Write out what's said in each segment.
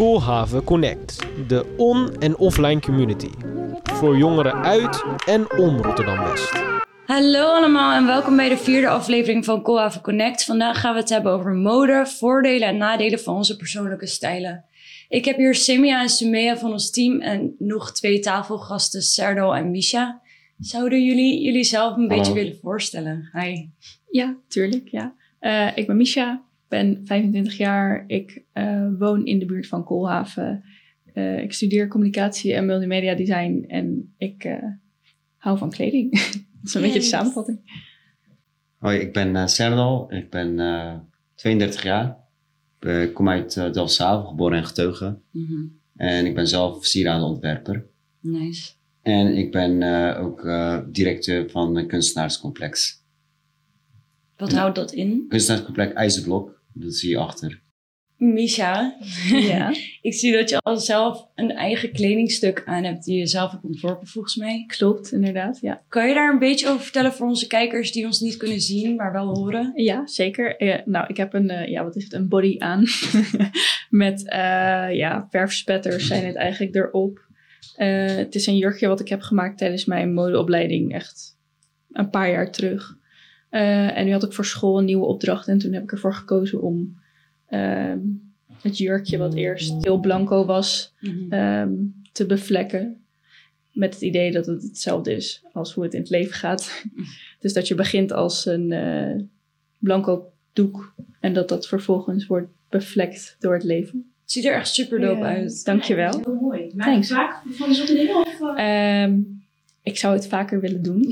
Koolhaven Connect, de on- en offline community. Voor jongeren uit en om Rotterdam-West. Hallo allemaal en welkom bij de vierde aflevering van Koolhaven Connect. Vandaag gaan we het hebben over mode, voordelen en nadelen van onze persoonlijke stijlen. Ik heb hier Semia en Sumea van ons team en nog twee tafelgasten, Serdal en Misha. Zouden jullie jullie zelf een beetje willen voorstellen? Hi. Ja, tuurlijk. Ja. Uh, ik ben Misha, ben 25 jaar. Ik uh, woon in de buurt van Koolhaven. Uh, ik studeer communicatie en multimedia design en ik hou van kleding. Dat is een yes. beetje de samenvatting. Hoi, ik ben uh, Serdal. Ik ben 32 jaar. Ik kom uit uh, Delfshaven, geboren en getogen. Mm -hmm. En ik ben zelf sieraadenontwerper. Nice. En ik ben uh, ook uh, directeur van een kunstenaarscomplex. Wat houdt dat in? Kunstenaarscomplex IJzerblok, dat zie je achter. Misha, ja. ik zie dat je al zelf een eigen kledingstuk aan hebt die je zelf hebt ontworpen volgens mij. Klopt, inderdaad, ja. Kan je daar een beetje over vertellen voor onze kijkers die ons niet kunnen zien, maar wel horen? Ja, zeker. Uh, nou, ik heb een, uh, ja, wat is het, een body aan met, uh, ja, verfspetters zijn het eigenlijk erop. het is een jurkje wat ik heb gemaakt tijdens mijn modeopleiding, echt een paar jaar terug. En nu had ik voor school een nieuwe opdracht en toen heb ik ervoor gekozen om um, het jurkje, wat eerst heel blanco was, mm-hmm. um, te bevlekken. Met het idee dat het hetzelfde is als hoe het in het leven gaat. dus dat je begint als een uh, blanco doek en dat dat vervolgens wordt bevlekt door het leven. Het ziet er echt super dope uit. Dankjewel. Ja, heel mooi. Maak je vaak van? Of, uh... um, ik zou het vaker willen doen.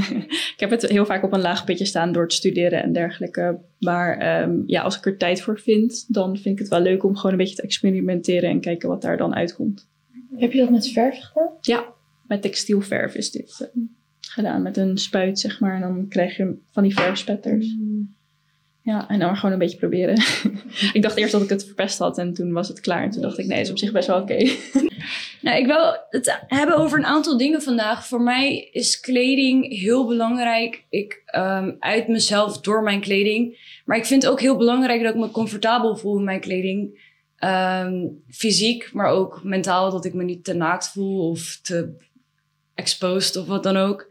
ik heb het heel vaak op een laag pitje staan door het studeren en dergelijke. Maar um, ja, als ik er tijd voor vind, dan vind ik het wel leuk om gewoon een beetje te experimenteren en kijken wat daar dan uitkomt. Heb je dat met verf gedaan? Ja, met textielverf is dit uh, gedaan. Met een spuit, zeg maar. En dan krijg je van die verfspetters. Ja, en dan maar gewoon een beetje proberen. ik dacht eerst dat ik het verpest had en toen was het klaar. En toen dacht ik, nee, is op zich best wel oké. Okay. Nou, ik wil het hebben over een aantal dingen vandaag. Voor mij is kleding heel belangrijk. Ik um, uit mezelf door mijn kleding. Maar ik vind het ook heel belangrijk dat ik me comfortabel voel in mijn kleding. Um, fysiek, maar ook mentaal. Dat ik me niet te naakt voel of te exposed of wat dan ook.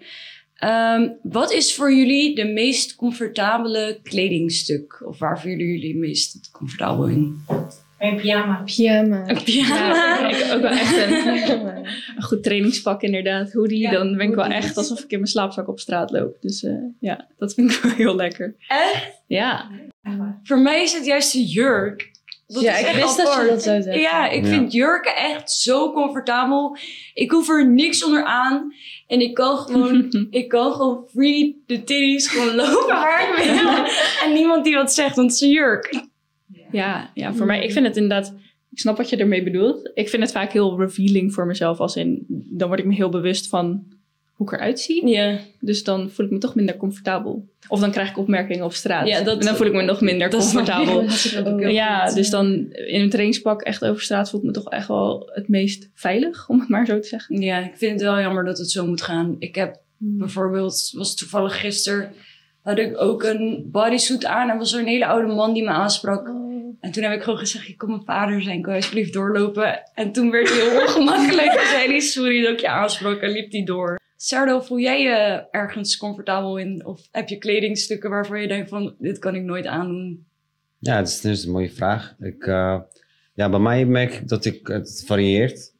Um, wat is voor jullie de meest comfortabele kledingstuk? Of waar voelen jullie het meest comfortabel in? Een pyjama. Pyjama. Een pyjama. Ja, ik ook wel echt een, een goed trainingspak inderdaad. Hoodie, ja, dan ben ik wel echt alsof ik in mijn slaapzak op straat loop. Dus uh, ja, dat vind ik wel heel lekker. Echt? Ja. Voor mij is het juist de jurk. Dat ja, ik wist dat je dat zou zeggen. Ja, ik ja. vind jurken echt zo comfortabel. Ik hoef er niks onder aan. En ik kan gewoon, ik kan gewoon free de titties gewoon lopen waar ik wil. en niemand die wat zegt, want het is een jurk. Ja, ja, voor mij, ik vind het inderdaad, ik snap wat je ermee bedoelt. Ik vind het vaak heel revealing voor mezelf, als in, dan word ik me heel bewust van hoe ik eruit zie. Ja. Dus dan voel ik me toch minder comfortabel. Of dan krijg ik opmerkingen op straat. Ja, dat, en dan voel ik me nog minder comfortabel. Ja, dus dan in een trainingspak echt over straat voel ik me toch echt wel het meest veilig, om het maar zo te zeggen. Ja, ik vind het wel jammer dat het zo moet gaan. Ik heb bijvoorbeeld, was toevallig gisteren, had ik ook een bodysuit aan. En was er een hele oude man die me aansprak. En toen heb ik gewoon gezegd, je kon mijn vader zijn, kan je alsjeblieft doorlopen? En toen werd hij heel ongemakkelijk en zei hij, sorry dat ik je aansprak en liep hij door. Sardo, voel jij je ergens comfortabel in? Of heb je kledingstukken waarvan je denkt van, dit kan ik nooit aandoen? Ja, dat is, dat is een mooie vraag. Ik, uh, ja, bij mij merk ik dat ik, het varieert.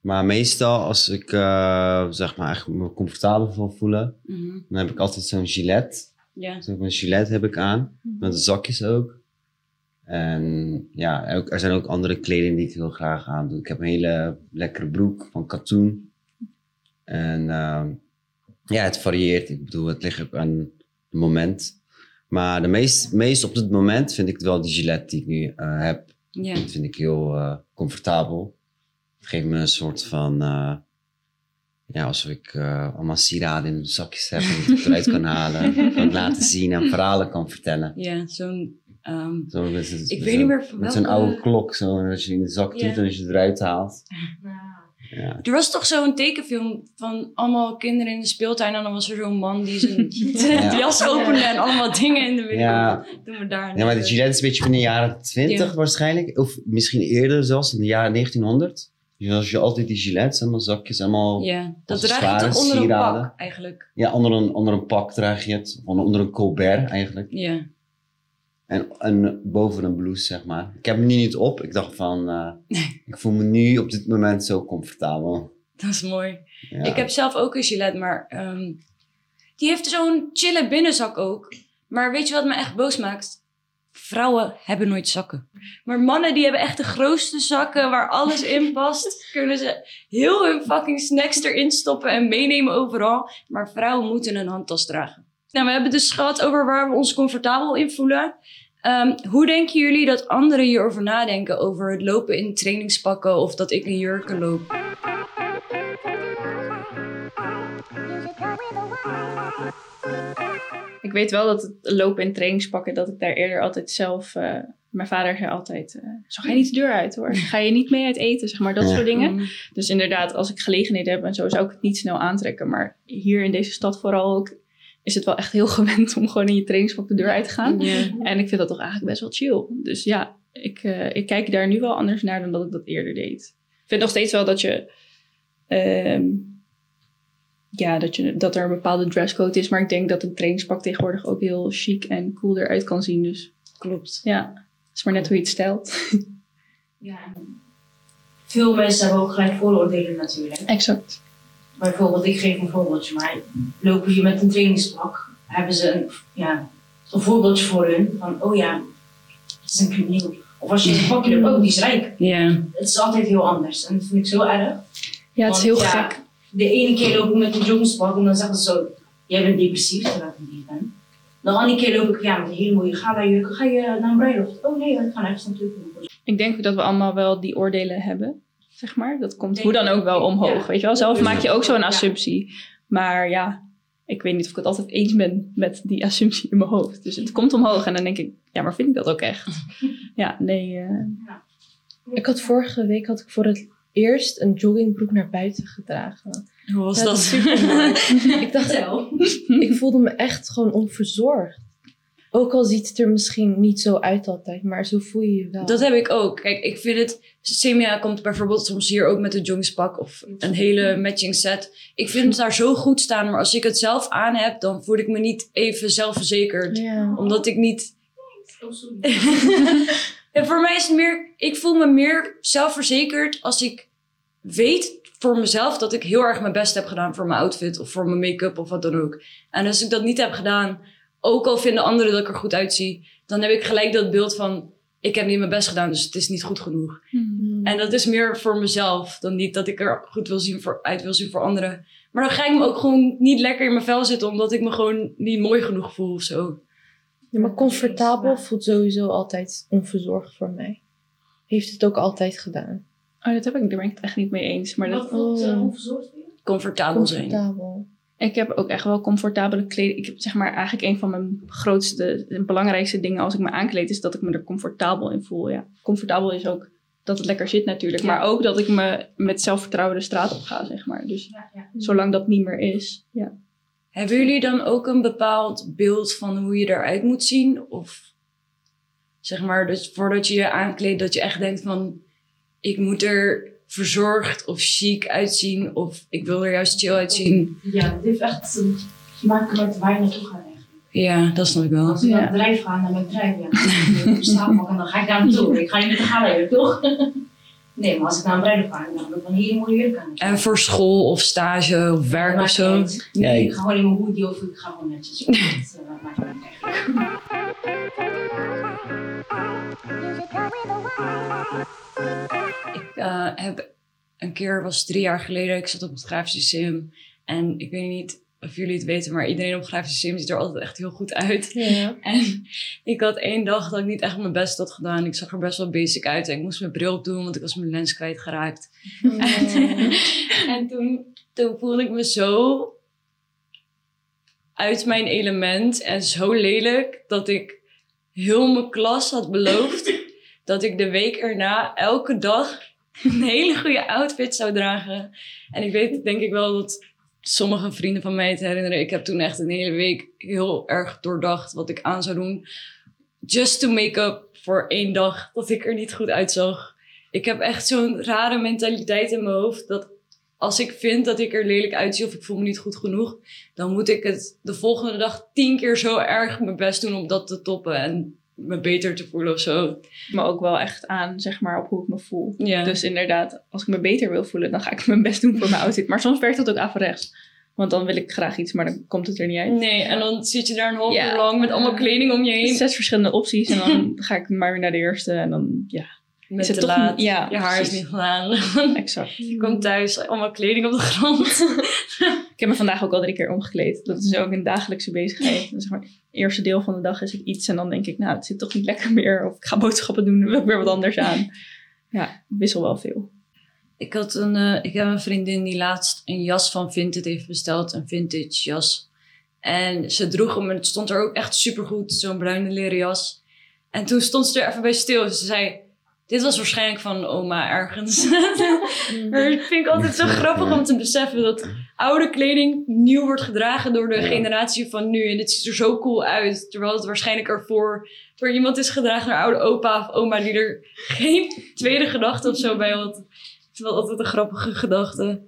Maar meestal als ik uh, zeg maar echt me comfortabel wil voelen, mm -hmm. dan heb ik altijd zo'n gilet. Ja. Een gilet heb ik aan, mm -hmm. met zakjes ook. En ja, er zijn ook andere kleding die ik heel graag aandoe. Ik heb een hele lekkere broek van katoen. En uh, ja, het varieert. Ik bedoel, het ligt ook aan het moment. Maar de meest, meest op dit moment vind ik wel die gilet die ik nu uh, heb. Ja. Dat vind ik heel uh, comfortabel. Het geeft me een soort van... uh, ja, alsof ik allemaal sieraden in de zakjes heb en ik het eruit kan halen. kan laten zien en verhalen kan vertellen. Ja, zo'n Um, zo ik weet niet meer van Met zo'n oude klok, zo, als je in de zak doet yeah. en als je het eruit haalt. Nou, Ja. Er was toch zo'n tekenfilm van allemaal kinderen in de speeltuin. En dan was er zo'n man die zijn Ja. jas opende en allemaal dingen in de winkel. Ja. Doen we daar. ja, maar de Gillette is een beetje van de jaren 20 Ja. waarschijnlijk. Of misschien eerder zelfs, in de jaren 1900. Dus als je altijd die Gillettes, allemaal zakjes, allemaal... Ja, Ja, dat Als draag je toch onder een sieraden. pak eigenlijk. onder, een, onder een pak draag je het. Onder een colbert eigenlijk. Ja. En, en boven een blouse, zeg maar. Ik heb hem nu niet op. Ik dacht van, eh, ik voel me nu op dit moment zo comfortabel. Dat is mooi. Ja. Ik heb zelf ook een gilet, maar ehm, die heeft zo'n chille binnenzak ook. Maar weet je wat me echt boos maakt? Vrouwen hebben nooit zakken. Maar mannen die hebben echt de grootste zakken waar alles in past. Kunnen ze heel hun fucking snacks erin stoppen en meenemen overal. Maar vrouwen moeten een handtas dragen. Nou, we hebben dus gehad over waar we ons comfortabel in voelen. Ehm, hoe denken jullie dat anderen hierover nadenken? Over het lopen in trainingspakken of dat ik in jurken loop? Ik weet wel dat het lopen in trainingspakken, dat ik daar eerder altijd zelf... eh, mijn vader zei altijd, eh, zo ga je niet de deur uit hoor. Ga je niet mee uit eten, zeg maar, dat Ja. soort dingen. Mm. Dus inderdaad, als ik gelegenheden heb en zo, zou ik het niet snel aantrekken. Maar hier in deze stad vooral ook, is het wel echt heel gewend om gewoon in je trainingspak de deur uit te gaan. En ik vind dat toch eigenlijk best wel chill. Dus ja, ik, eh, ik kijk daar nu wel anders naar dan dat ik dat eerder deed. Ik vind nog steeds wel dat je... ehm, ja, dat, je, dat er een bepaalde dresscode is. Maar ik denk dat een trainingspak tegenwoordig ook heel chic en cool eruit kan zien. Dus Klopt. ja, het is maar net hoe je het stelt. Ja. Veel mensen hebben ook gelijk vooroordelen natuurlijk. Exact. Bijvoorbeeld, ik geef een voorbeeldje, maar lopen je met een trainingspak, hebben ze een, ja, een voorbeeldje voor hun van, oh ja, het is een crimineel. Of als je een pakje loopt, oh die is rijk. Ja. Het is altijd heel anders en dat vind ik zo erg. Ja, het is Want heel ja, gek. De ene keer loop ik met een joggingspak en dan zeggen ze zo, jij bent depressief, terwijl ik niet ben. De andere keer loop ik ja, met een hele mooie gala-jurk, ga je naar een bruiloft? Oh nee, ik ga nergens naartoe. Ik denk dat we allemaal wel die oordelen hebben, zeg maar. Dat komt hoe dan ook wel omhoog, ja. weet je wel. Zelf maak je ook zo'n ja. assumptie. Maar ja, ik weet niet of ik het altijd eens ben met die assumptie in mijn hoofd. Dus het komt omhoog en dan denk ik, ja, maar vind ik dat ook echt? Ja, nee. eh, Ik had vorige week had ik voor het eerst een joggingbroek naar buiten gedragen. Hoe was Ja, dat? ik dacht, ik voelde me echt gewoon onverzorgd. Ook al ziet het er misschien niet zo uit altijd, maar zo voel je je wel. Dat heb ik ook. Kijk, ik vind het... Semia komt bijvoorbeeld soms hier ook met een joggingspak of een hele matching set. Ik vind het daar zo goed staan, maar als ik het zelf aan heb, dan voel ik me niet even zelfverzekerd. Ja. Omdat ik niet... Oh. En voor mij is het meer... Ik voel me meer zelfverzekerd als ik weet voor mezelf dat ik heel erg mijn best heb gedaan voor mijn outfit of voor mijn make-up of wat dan ook. En als ik dat niet heb gedaan, ook al vinden anderen dat ik er goed uitzie, dan heb ik gelijk dat beeld van ik heb niet mijn best gedaan, dus het is niet goed genoeg. Mm. En dat is meer voor mezelf dan niet dat ik er goed wil zien voor, uit wil zien voor anderen. Maar dan ga ik me ook gewoon niet lekker in mijn vel zitten omdat ik me gewoon niet mooi genoeg voel of zo. Ja, maar comfortabel voelt sowieso altijd onverzorgd voor mij. Heeft het ook altijd gedaan. Oh, dat heb ik, daar ben ik het echt niet mee eens. Maar dat, Wat voelt Oh. uh, onverzorgd je? Comfortabel zijn. Comfortabel. Ik heb ook echt wel comfortabele kleding. Ik heb zeg maar eigenlijk een van mijn grootste en belangrijkste dingen als ik me aankleed, is dat ik me er comfortabel in voel. Ja. Comfortabel is ook dat het lekker zit natuurlijk. Ja. Maar ook dat ik me met zelfvertrouwen de straat op ga, zeg maar. Dus Ja, ja. zolang dat niet meer is. Ja. Hebben jullie dan ook een bepaald beeld van hoe je eruit moet zien? Of zeg maar, dus voordat je je aankleedt, dat je echt denkt van... Ik moet er verzorgd of chic uitzien. Of ik wil er juist chill uitzien. Ja, dit heeft echt te maken met waar je naartoe gaat eigenlijk. Ja, dat snap ik wel. Als ik Ja. naar het bedrijf ga, naar mijn bedrijf, ja, dan ik slaap en dan ga ik daar naartoe. Ik ga niet met de gala toch? Nee, maar als ik naar een bruiloft ga, dan heb ik een hele mooie jurk aan. En voor school of stage of werk of zo. Nee, ik- ga gewoon in mijn hoodie of ik ga gewoon netjes. Dat eh, maakt me niet eigenlijk. Ik eh, heb een keer, was drie jaar geleden, ik zat op het Grafisch Lyceum. En ik weet niet of jullie het weten, maar iedereen op het Grafisch Lyceum ziet er altijd echt heel goed uit. Ja. En ik had één dag dat ik niet echt mijn best had gedaan. Ik zag er best wel basic uit. En ik moest mijn bril opdoen, want ik was mijn lens kwijtgeraakt. en toen, toen voelde ik me zo uit mijn element en zo lelijk dat ik heel mijn klas had beloofd dat ik de week erna elke dag een hele goede outfit zou dragen. En ik weet denk ik wel dat sommige vrienden van mij het herinneren. Ik heb toen echt een hele week heel erg doordacht wat ik aan zou doen. Just to make up voor één dag dat ik er niet goed uitzag. Ik heb echt zo'n rare mentaliteit in mijn hoofd dat als ik vind dat ik er lelijk uitzie of ik voel me niet goed genoeg, dan moet ik het de volgende dag tien keer zo erg mijn best doen om dat te toppen en me beter te voelen of zo. Maar ook wel echt aan, zeg maar, op hoe ik me voel. Dus inderdaad, als ik me beter wil voelen, dan ga ik mijn best doen voor mijn outfit. Maar soms werkt dat ook averechts. Want dan wil ik graag iets, maar dan komt het er niet uit. Nee, en dan zit je daar een half uur lang met allemaal kleding om je heen. Zes verschillende opties en dan ga ik maar weer naar de eerste en dan, ja, Met is het te toch laat. ja, je haar is niet gedaan. exact. je komt thuis, allemaal kleding op de grond. Ik heb me vandaag ook al drie keer omgekleed. Dat is ook een dagelijkse bezigheid. Dus zeg maar, het eerste deel van de dag is het iets en dan denk ik, nou, het zit toch niet lekker meer. Of ik ga boodschappen doen, dan wil ik weer wat anders aan. Ja, ik wissel wel veel. Ik, had een, eh, ik heb een vriendin die laatst een jas van Vinted heeft besteld. Een vintage jas. En ze droeg hem en het stond er ook echt supergoed. Zo'n bruine leren jas. En toen stond ze er even bij stil. Ze zei, dit was waarschijnlijk van oma ergens. maar dat vind ik altijd zo grappig om te beseffen. Dat oude kleding nieuw wordt gedragen door de Ja. generatie van nu. En het ziet er zo cool uit. Terwijl het waarschijnlijk ervoor door iemand is gedragen naar oude opa of oma. Die er geen tweede gedachte of zo bij had. Het is wel altijd een grappige gedachte.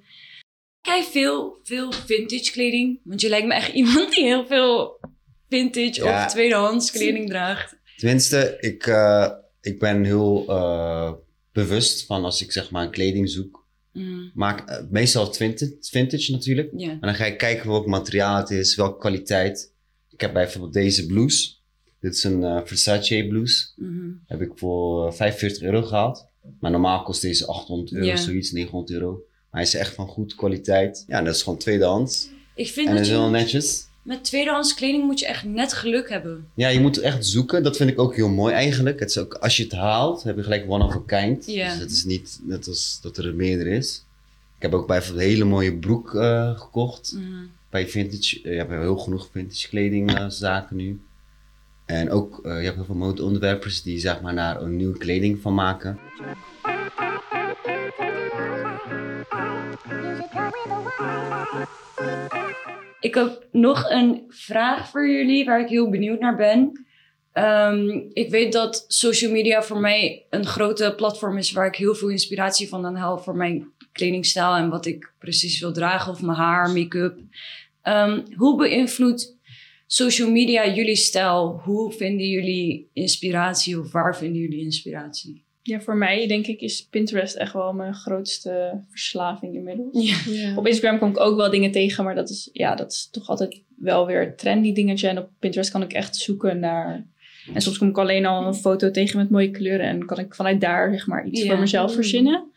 Kijk, veel, veel vintage kleding. Want je lijkt me echt iemand die heel veel vintage Ja. of tweedehands kleding draagt. Tenminste, ik, eh, ik ben heel eh, bewust van als ik zeg maar een kleding zoek. Mm, Maak eh, meestal vintage, vintage natuurlijk. En dan ga ik kijken welk materiaal het is, welke kwaliteit. Ik heb bijvoorbeeld deze blouse. Dit is een eh, Versace blouse. Mhm. Heb ik voor eh, 45 euro gehaald. Maar normaal kost deze 800 euro, zoiets, 900 euro. Maar hij is echt van goede kwaliteit. Ja, dat is gewoon tweedehands. Ik vind En dat is wel je netjes. Met tweedehands kleding moet je echt net geluk hebben. Ja, je moet echt zoeken. Dat vind ik ook heel mooi eigenlijk. Het is ook, als je het haalt, heb je gelijk one of a kind. Ja. Dus het is niet net als dat er meerdere is. Ik heb ook bijvoorbeeld een hele mooie broek eh, gekocht. Mhm. Bij vintage. eh, je hebt heel genoeg vintage kledingzaken nu. En ook, eh, je hebt heel veel modeontwerpers die zeg maar daar een nieuwe kleding van maken. Ik heb nog een vraag voor jullie waar ik heel benieuwd naar ben. Ehm, ik weet dat social media voor mij een grote platform is waar ik heel veel inspiratie van aan haal voor mijn kledingstijl en wat ik precies wil dragen of mijn haar, make-up. Ehm, hoe beïnvloedt social media jullie stijl? Hoe vinden jullie inspiratie of waar vinden jullie inspiratie? Ja, voor mij denk ik is Pinterest echt wel mijn grootste verslaving inmiddels. Ja. Ja. Op Instagram kom ik ook wel dingen tegen, maar dat is, ja, dat is toch altijd wel weer een trendy dingetje. En op Pinterest kan ik echt zoeken naar... En soms kom ik alleen al een foto tegen met mooie kleuren en kan ik vanuit daar zeg maar iets Ja. voor mezelf verzinnen.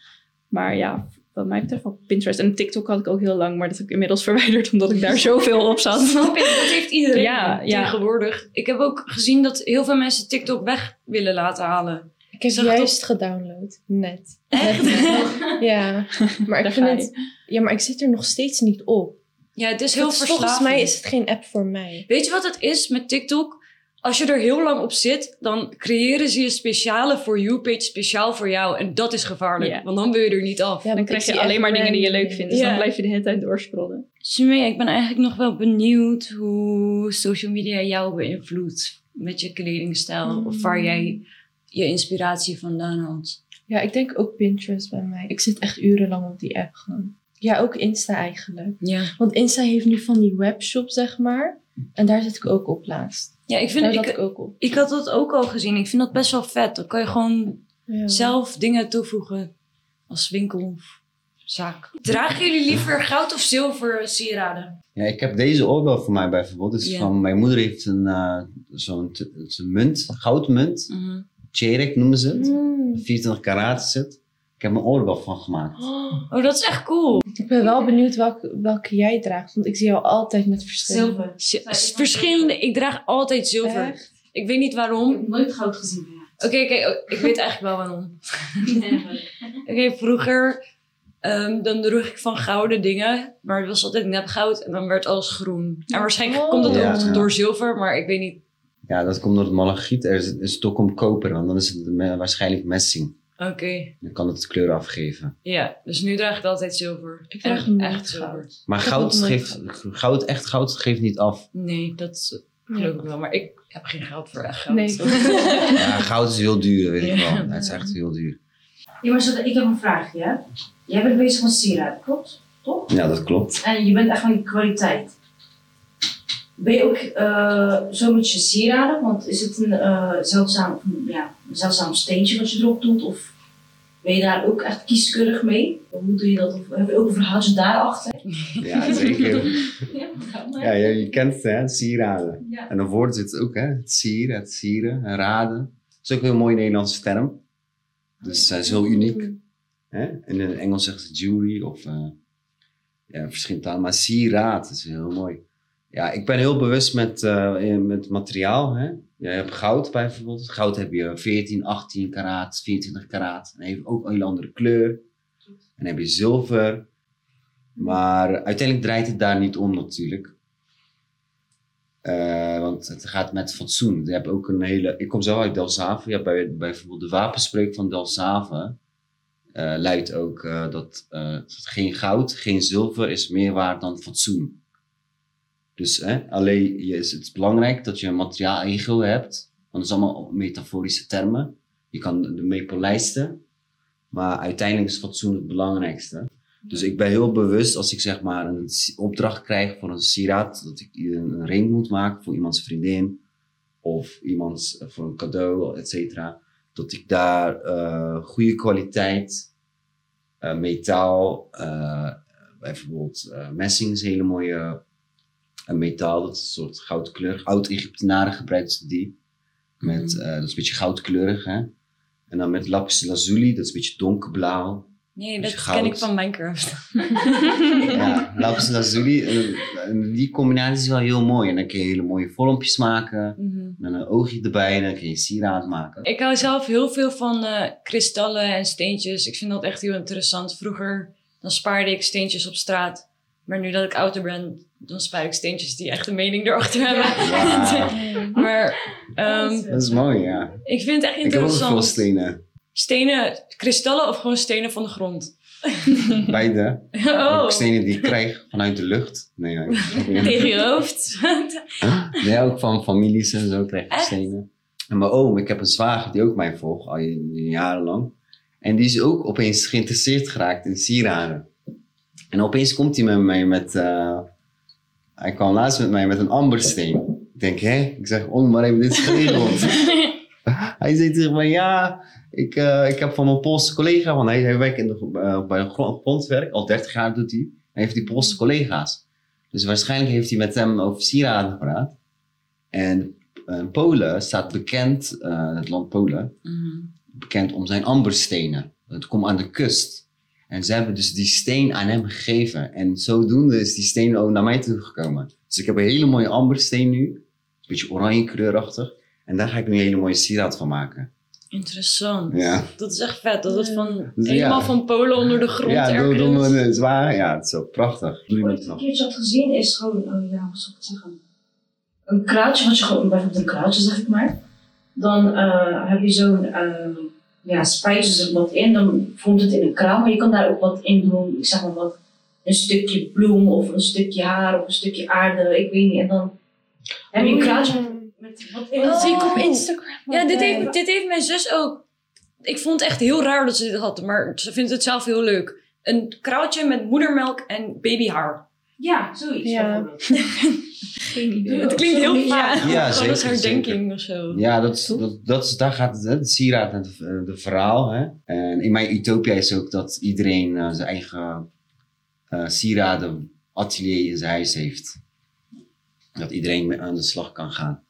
Maar ja, wat mij betreft wel Pinterest. En TikTok had ik ook heel lang, maar dat heb ik inmiddels verwijderd omdat ik daar zoveel op zat. Snap? Dat heeft iedereen Ja, ja. tegenwoordig. Ik heb ook gezien dat heel veel mensen TikTok weg willen laten halen. Ik heb Zag juist gedownload. Net. Echt? Net. Ja. Maar ik vind het... Ja, maar ik zit er nog steeds niet op. Ja, het is heel Het is- verslavend. Volgens mij is het geen app voor mij. Weet je wat het is met TikTok? Als je er heel lang op zit, dan creëren ze een speciale For You-page speciaal voor jou. En dat is gevaarlijk, want dan wil je er niet af. Ja, dan krijg je alleen maar dingen die je leuk vindt. Dus dan blijf je de hele tijd doorscrollen. Sumé, ik ben eigenlijk nog wel benieuwd hoe social media jou beïnvloedt met je kledingstijl. Of waar jij je inspiratie vandaan haalt. Ja, ik denk ook Pinterest bij mij. Ik zit echt urenlang op die app gewoon. Ja, ook Insta eigenlijk. Ja, Want Insta heeft nu van die webshop, zeg maar. En daar zit ik ook op laatst. ja ik, vind, Daar ik, ik ook op. ik had dat ook al gezien. Ik vind dat best wel vet. Dan kan je gewoon Ja. zelf dingen toevoegen als winkel of zaak. Dragen jullie liever goud of zilver sieraden? Ja, ik heb deze oorbel voor mij bijvoorbeeld. Dus Ja. van, mijn moeder heeft een, eh, zo'n munt, goudmunt. Mhm. Cherik noemen ze het. Mm. 24 karaat het. Ik heb een oorbel van gemaakt. Oh, dat is echt cool. Ik ben wel benieuwd welke, welke jij draagt. Want ik zie jou altijd met verschillende. Zilver. Verschillende. Ik draag altijd zilver. Echt? Ik weet niet Ik waarom. heb nooit goud gezien Oké, oké, oh, ik weet eigenlijk wel waarom. Oké, vroeger ehm, dan droeg ik van gouden dingen, maar het was altijd nep goud en dan werd alles groen. En waarschijnlijk Oh. komt dat Ja, ook ja. door zilver, maar ik weet niet. Ja, dat komt door het malachiet. Er is een stok om koper, want dan is het me- waarschijnlijk messing. Oké. Dan kan het kleur afgeven. Ja, dus nu draag ik altijd zilver. Ik draag Echt- nooit echt goud. zilver. Maar goud geeft, goud, echt goud geeft niet af. Nee, dat geloof ik wel. Maar ik heb geen geld voor echt geld. Nee, ik Ja, goud is heel duur, dat weet ik Ja. wel. Het is echt heel duur. Ja, maar zo- ik heb een vraagje. Jij bent bezig met sieraden, klopt? Toch? Ja, dat klopt. En je bent echt van die kwaliteit. Ben je ook eh, zo met je sieraden? Want is het een eh, zeldzaam, ja, een zeldzaam steentje wat je erop doet? Of ben je daar ook echt kieskeurig mee? Hoe doe je dat? Of heb je ook een verhaaltje daarachter? Ja, zeker. Ja. Ja, je, je kent het, hè, sieraden. Ja. En dan woord zit het ook, hè. Het sieren, het sieren, en raden. Dat is ook een heel mooie Nederlandse term. Dus dat is heel uniek. Hè? In het Engels zegt ze jewelry of eh ja, verschillende talen. Maar sieraad is heel mooi. Ja, ik ben heel bewust met, eh, met materiaal. Hè? Je hebt goud bijvoorbeeld. Goud heb je 14, 18 karaat, 24 karaat. En heeft ook een hele andere kleur. En dan heb je zilver. Maar uiteindelijk draait het daar niet om natuurlijk. Eh, want het gaat met fatsoen. Je hebt ook een hele... Ik kom zelf uit Delfshaven. Je bij, bijvoorbeeld de wapenspreuk van Delfshaven. eh luidt ook dat geen goud, geen zilver is meer waard dan fatsoen. Dus hè, alleen is het belangrijk dat je een materiaal-ego hebt. Want dat is allemaal metaforische termen. Je kan ermee polijsten. Maar uiteindelijk is fatsoen het belangrijkste. Dus ik ben heel bewust als ik zeg maar een opdracht krijg voor een sieraad, dat ik een, ring moet maken voor iemands vriendin of iemands eh, voor een cadeau, et cetera. Dat ik daar eh, goede kwaliteit, eh, metaal, bijvoorbeeld messing is een hele mooie eh, metaal, dat is een soort goudkleur. Oud-Egyptenaren gebruikten die. Met, Mhm. eh, dat is een beetje goudkleurig, hè. En dan met lapis lazuli, dat is een beetje donkerblauw. Nee, dat goud. ken ik van Minecraft. Ja, lapis lazuli. En, en die combinatie is wel heel mooi. En dan kun je hele mooie vormpjes maken. Mhm. Met een oogje erbij. En dan kun je een sieraad maken. Ik hou zelf heel veel van eh, kristallen en steentjes. Ik vind dat echt heel interessant. Vroeger dan spaarde ik steentjes op straat. Maar nu dat ik ouder ben, dan spaar ik steentjes die echt een mening erachter hebben. Maar ehm, Dat is mooi, ja. ik vind het echt Ik heb ook interessant. veel stenen. Stenen, kristallen of gewoon stenen van de grond? Beide. Oh, Ook stenen die ik krijg vanuit de lucht. Nee, nee. tegen je hoofd. nee ook van families en zo krijg ik Echt? stenen. En mijn oom, ik heb een zwager die ook mij volgt, al jarenlang. En die is ook opeens geïnteresseerd geraakt in sieraden. En opeens komt hij met mij met... eh, hij kwam laatst met mij met een ambersteen. Ik denk, hè? Ik zeg, oh, maar even dit geregeld. hij zei tegen mij, ja, ik, eh, ik heb van mijn Poolse collega, want hij, hij werkt in de, eh, bij grondwerk, al 30 jaar doet hij. Hij heeft die Poolse collega's. Dus waarschijnlijk heeft hij met hem over sieraden gepraat. En Polen staat bekend, het land Polen, Mhm. bekend om zijn amberstenen. Het komt aan de kust. En ze hebben dus die steen aan hem gegeven. En zodoende is die steen ook naar mij toegekomen. Dus ik heb een hele mooie ambersteen nu. Een beetje oranje kleurachtig. En daar ga ik nu een hele mooie sieraad van maken. Interessant. Ja, Dat is echt vet. Dat het van, Dus ja. helemaal van Polen onder de grond ja door, ergens. door. Ja, het is zo prachtig. Wat ik een keertje had gezien is gewoon, oh ja, hoe zou ik het zeggen? Een kraaltje, wat je gewoon, bijvoorbeeld een kraaltje zeg ik maar. Dan eh, heb je zo'n, eh, ja, spijs er wat in, dan vormt het in een kraal, maar je kan daar ook wat in doen, ik zeg maar wat, een stukje bloem of een stukje haar of een stukje aarde, ik weet niet. En dan heb je een kraaltje met wat in. Dat zie ik op Instagram. Ja, dit heeft, dit heeft mijn zus ook. Ik vond het echt heel raar dat ze dit had, maar ze vindt het zelf heel leuk. Een kraaltje met moedermelk en babyhaar. Ja, zoiets Ja. bijvoorbeeld. Idee. Het klinkt heel vaag. Ja, dat is zeker, herdenking of zo. Ja, dat is, dat, dat is, daar gaat het, hè, de sieraad en het de verhaal. Hè. En in mijn utopia is ook dat iedereen eh, zijn eigen eh sieraden atelier in zijn huis heeft. Dat iedereen mee aan de slag kan gaan.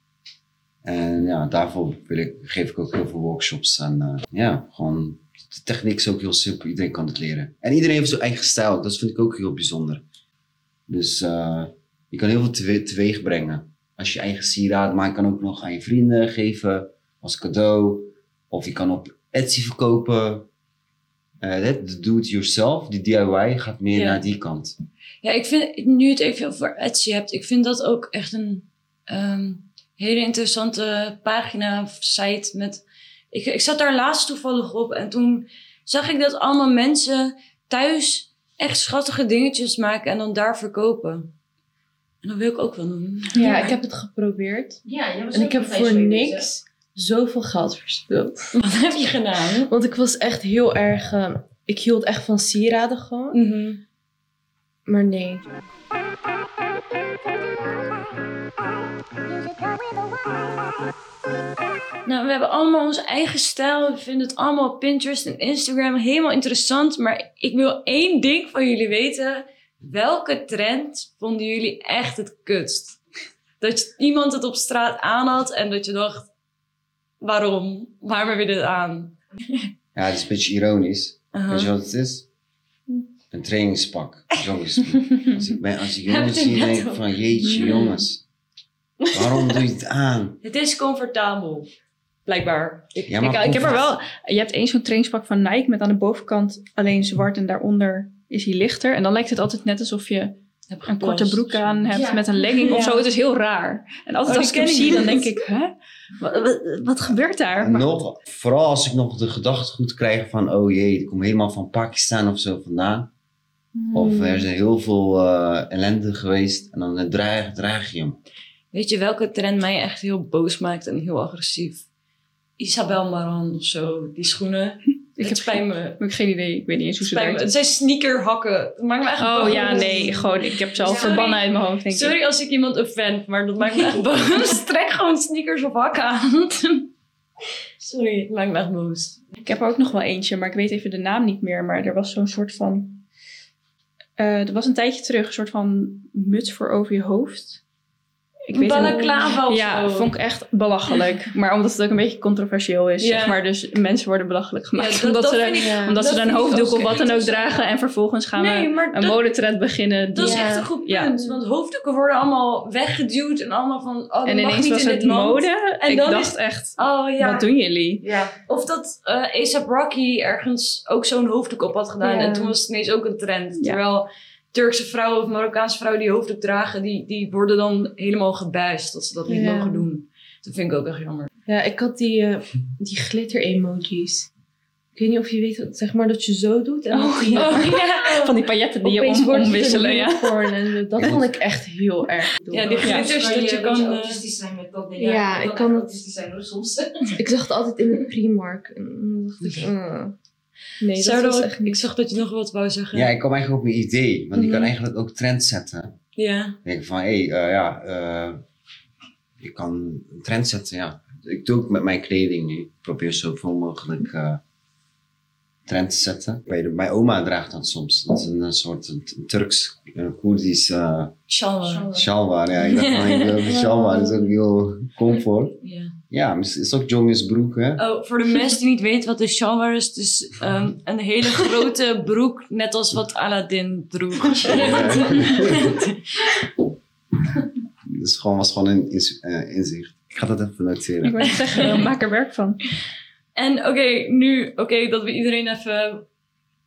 En ja, daarvoor wil ik, geef ik ook heel veel workshops. En eh, ja, gewoon, de techniek is ook heel simpel. Iedereen kan het leren. En iedereen heeft zijn eigen stijl. Dat vind ik ook heel bijzonder. Dus eh, je kan heel veel tewe- teweeg brengen. Als je eigen sieraad maakt, kan ook nog aan je vrienden geven als cadeau. Of je kan op Etsy verkopen. Eh, dat- de do-it-yourself, die DIY, gaat meer Ja. naar die kant. Ja, ik vind, nu je het even over Etsy hebt, ik vind dat ook echt een ehm, hele interessante pagina of site met... Ik, ik zat daar laatst toevallig op en toen zag ik dat allemaal mensen thuis echt schattige dingetjes maken en dan daar verkopen. En dat wil ik ook wel doen. Ja, ik heb het geprobeerd. Ja, jij was En ik heb voor niks zoveel geld verspild. Wat heb je gedaan? Want ik was echt heel erg... eh, ik hield echt van sieraden gewoon. Mhm. Maar nee. Nou, we hebben allemaal onze eigen stijl. We vinden het allemaal op Pinterest en Instagram helemaal interessant. Maar ik wil één ding van jullie weten. Welke trend vonden jullie echt het kutst? Dat je- iemand het op straat aan had en dat je dacht... Waarom? Waarom heb je dit aan? Ja, het is een beetje ironisch. Uh-huh. Weet je wat het is? Een trainingspak. Jongens. als ik, ben, als ik jongens zie, denk ik van jeetje jongens. Waarom doe je het aan? Het is comfortabel. Blijkbaar. Ik, Ja, Ik, maar ik heb er wel... Je hebt één zo'n trainingspak van Nike met aan de bovenkant alleen zwart en daaronder is hij lichter. En dan lijkt het altijd net alsof je heb een korte broek aan hebt Ja. met een legging of zo. Het is heel raar. En altijd Oh, als ik hem zie, dan denk ik, hè? Wat, wat, wat gebeurt daar? Maar nog, vooral als ik nog de gedachte goed krijg van, oh jee, ik kom helemaal van Pakistan of zo vandaan. Of er zijn heel veel eh, ellende geweest en dan draag, draag je hem. Weet je welke trend mij echt heel boos maakt en heel agressief? Isabel Marant of zo. Die schoenen. Ik heb spijt me. heb ik geen idee. Ik weet niet eens hoe ze werkt. Het zijn sneakerhakken. Dat maakt me echt Oh boos. ja, nee. Gewoon, ik heb zelf Sorry. verbannen uit mijn hoofd, denk ik. Sorry als ik iemand offend, maar dat maakt me echt boos. Trek gewoon sneakers of hakken aan. Sorry, het maakt me echt boos. Ik heb er ook nog wel eentje, maar ik weet even de naam niet meer. Maar er was zo'n soort van... eh, er was een tijdje terug een soort van muts voor over je hoofd. Ik weet het niet. Balaclava of Ja, vond ik echt belachelijk. Maar omdat het ook een beetje controversieel is, Ja. zeg maar. Dus mensen worden belachelijk gemaakt. Ja, dat- omdat dat ze, vind ik- Ja. omdat dat ze dan hoofddoek of wat dan ook dragen. En vervolgens gaan Nee, we een modetrend beginnen. Dat is echt een goed punt. Want hoofddoeken worden allemaal weggeduwd en allemaal van... Oh, dat en ineens niet was in het mode. En ik dan dacht is- echt, Oh ja. wat doen jullie? Ja. Of dat eh ASAP Rocky ergens ook zo'n hoofddoek op had gedaan. En toen was het ineens ook een trend. Terwijl Turkse vrouwen of Marokkaanse vrouwen die hoofddoek dragen... die, die worden dan helemaal gebijst dat ze dat niet Ja. mogen doen. Dat vind ik ook echt jammer. Ja, ik had die, eh, die glitter emojis. Ik weet niet of je weet, zeg maar dat je zo doet. En Oh, ja. Van die pailletten die je om, omwisselen. Ja. en dat vond ik echt heel erg dom. Ja, die glitters dat je kan... eh, autistisch zijn met dat ding. Ja, ik kan autistisch zijn hoor, soms. Ik zag het altijd in de Primark. En dan dacht ik, mm. Nee, dat Zou was echt ik zag dat je nog wat wou zeggen. Ja, ik kwam eigenlijk op een idee, want je kan Mhm. eigenlijk ook trends zetten. Ja. Ik denk van, hé, hey, eh, ja, eh, ik kan een trend zetten, ja. Ik doe ook met mijn kleding nu. Ik probeer zoveel mogelijk eh trend te zetten. Je, Mijn oma draagt dat soms. Dat is een, een soort een, een Turks, een Koerdisch uh, Shalwa. shalwar. Ja, ik dacht van, ik wil een shalwar, dat is ook heel comfort. Ja. Ja, maar het is ook jongensbroek, hè. Oh, voor de mensen die niet weten wat de shalwar is, het is ehm, een hele grote broek, net als wat Aladdin droeg. Dat is gewoon, was gewoon een ins- eh, inzicht. Ik ga dat even Ik noteren. wou net zeggen, maak er werk van. En oké, nu oké dat we iedereen even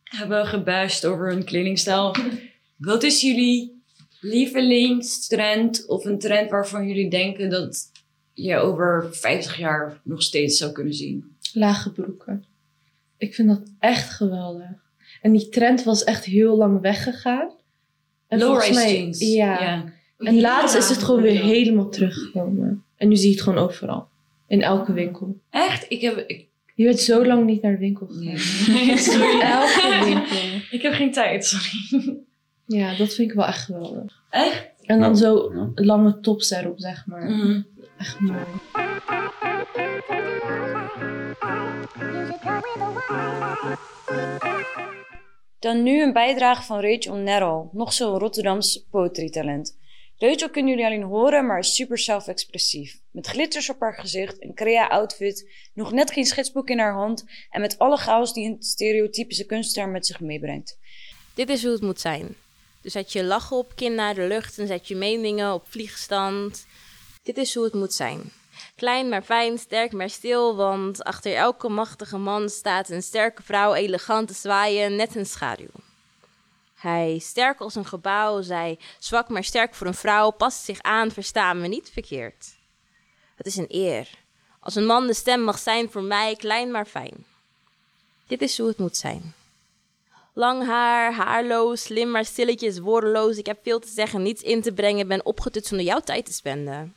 hebben gebashed over hun kledingstijl. Wat is jullie lievelingstrend of een trend waarvan jullie denken dat je over 50 jaar nog steeds zou kunnen zien? Lage broeken. Ik vind dat echt geweldig. En die trend was echt heel lang weggegaan. Low-rise jeans. Ja. En laatst is het gewoon weer helemaal teruggekomen. En nu zie je het gewoon overal. In elke winkel. Echt? Ik heb, ik, Je bent zo lang niet naar de winkel gegaan. nee, sorry. Elke winkel. Ik heb geen tijd, sorry. Ja, dat vind ik wel echt geweldig. Echt? En dan Nou, zo ja. lange tops erop, zeg maar. Mhm. Echt mooi. Dan nu een bijdrage van Rachel Nerrel, nog zo'n Rotterdams poetry-talent. Rachel kunnen jullie alleen horen, maar is super zelfexpressief. Met glitters op haar gezicht, een crea-outfit, nog net geen schetsboek in haar hand en met alle chaos die een stereotypische kunstenaar met zich meebrengt. Dit is hoe het moet zijn. Dus zet je lachen op kin naar de lucht en zet je meningen op vliegstand. Dit is hoe het moet zijn. Klein maar fijn, sterk maar stil, want achter elke machtige man staat een sterke vrouw elegant te zwaaien, net een schaduw. Hij, sterk als een gebouw, zij, zwak maar sterk voor een vrouw, past zich aan, verstaan we niet verkeerd. Het is een eer Als een man de stem mag zijn voor mij, klein maar fijn. Dit is hoe het moet zijn. Lang haar, haarloos, slim maar stilletjes, woordeloos. Ik heb veel te zeggen, niets in te brengen, ben opgetut zonder jouw tijd te spenden.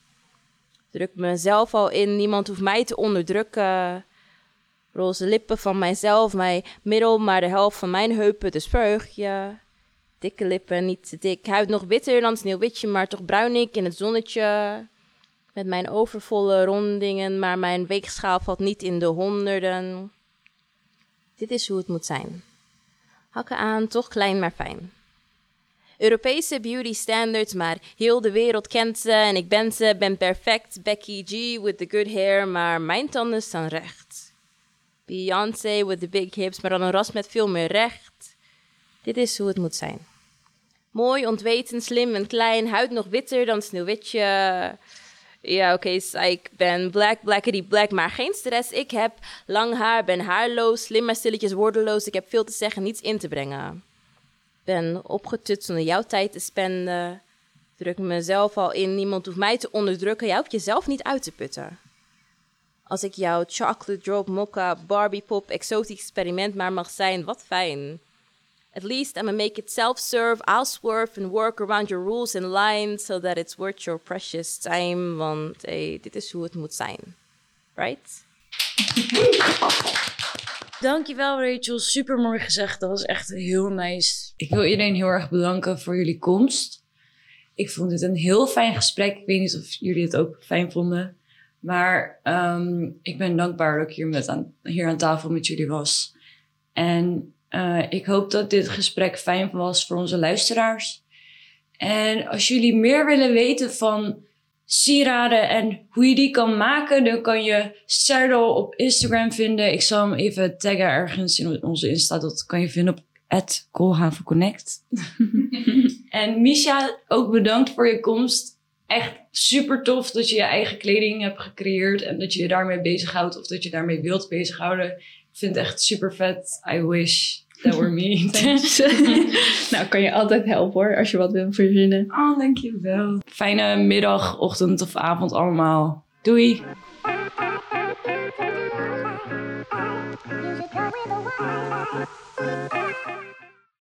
Druk mezelf al in, niemand hoeft mij te onderdrukken. Roze lippen van mijzelf, mijn middel, maar de helft van mijn heupen, dus verheug. Dikke lippen, niet te dik. Huid nog witter dan sneeuwwitje, maar toch bruin ik in het zonnetje. Met mijn overvolle rondingen, maar mijn weegschaal valt niet in de honderden. Dit is hoe het moet zijn. Hakken aan, toch klein maar fijn. Europese beauty standards, maar heel de wereld kent ze en ik ben ze, ben perfect. Becky G with the good hair, maar mijn tanden staan recht. Beyoncé with the big hips, maar dan een ras met veel meer recht. Dit is hoe het moet zijn. Mooi, ontweten, slim en klein, huid nog witter dan sneeuwwitje. Ja, oké, ik ben black, blackity black, maar geen stress. Ik heb lang haar, ben haarloos, slim maar stilletjes woordeloos. Ik heb veel te zeggen, niets in te brengen. Ben opgetut zonder jouw tijd te spenden. Druk mezelf al in, niemand hoeft mij te onderdrukken. Jij hoeft jezelf niet uit te putten. Als ik jouw chocolate drop, mokka, Barbie pop, exotisch experiment maar mag zijn, wat fijn. At least I'ma make it self-serve. I'll swerve and work around your rules and lines so that it's worth your precious time. Want hey, dit is hoe het moet zijn. Right? Dankjewel Rachel, super mooi gezegd. Dat was echt heel nice. Ik wil iedereen heel erg bedanken voor jullie komst. Ik vond dit een heel fijn gesprek. Ik weet niet of jullie het ook fijn vonden. Maar um, ik ben dankbaar dat ik hier, met aan, hier aan tafel met jullie was. En uh, ik hoop dat dit gesprek fijn was voor onze luisteraars. En als jullie meer willen weten van sieraden en hoe je die kan maken, dan kan je Serdal op Instagram vinden. Ik zal hem even taggen ergens in onze Insta. Dat kan je vinden op Connect. en Misha, ook bedankt voor je komst. Echt super tof dat je je eigen kleding hebt gecreëerd en dat je je daarmee bezighoudt of dat je daarmee wilt bezighouden. Ik vind het echt super vet. I wish that were me. nou, kan je altijd helpen hoor, als je wat wil verzinnen. Oh, dankjewel. Fijne middag, ochtend of avond allemaal. Doei!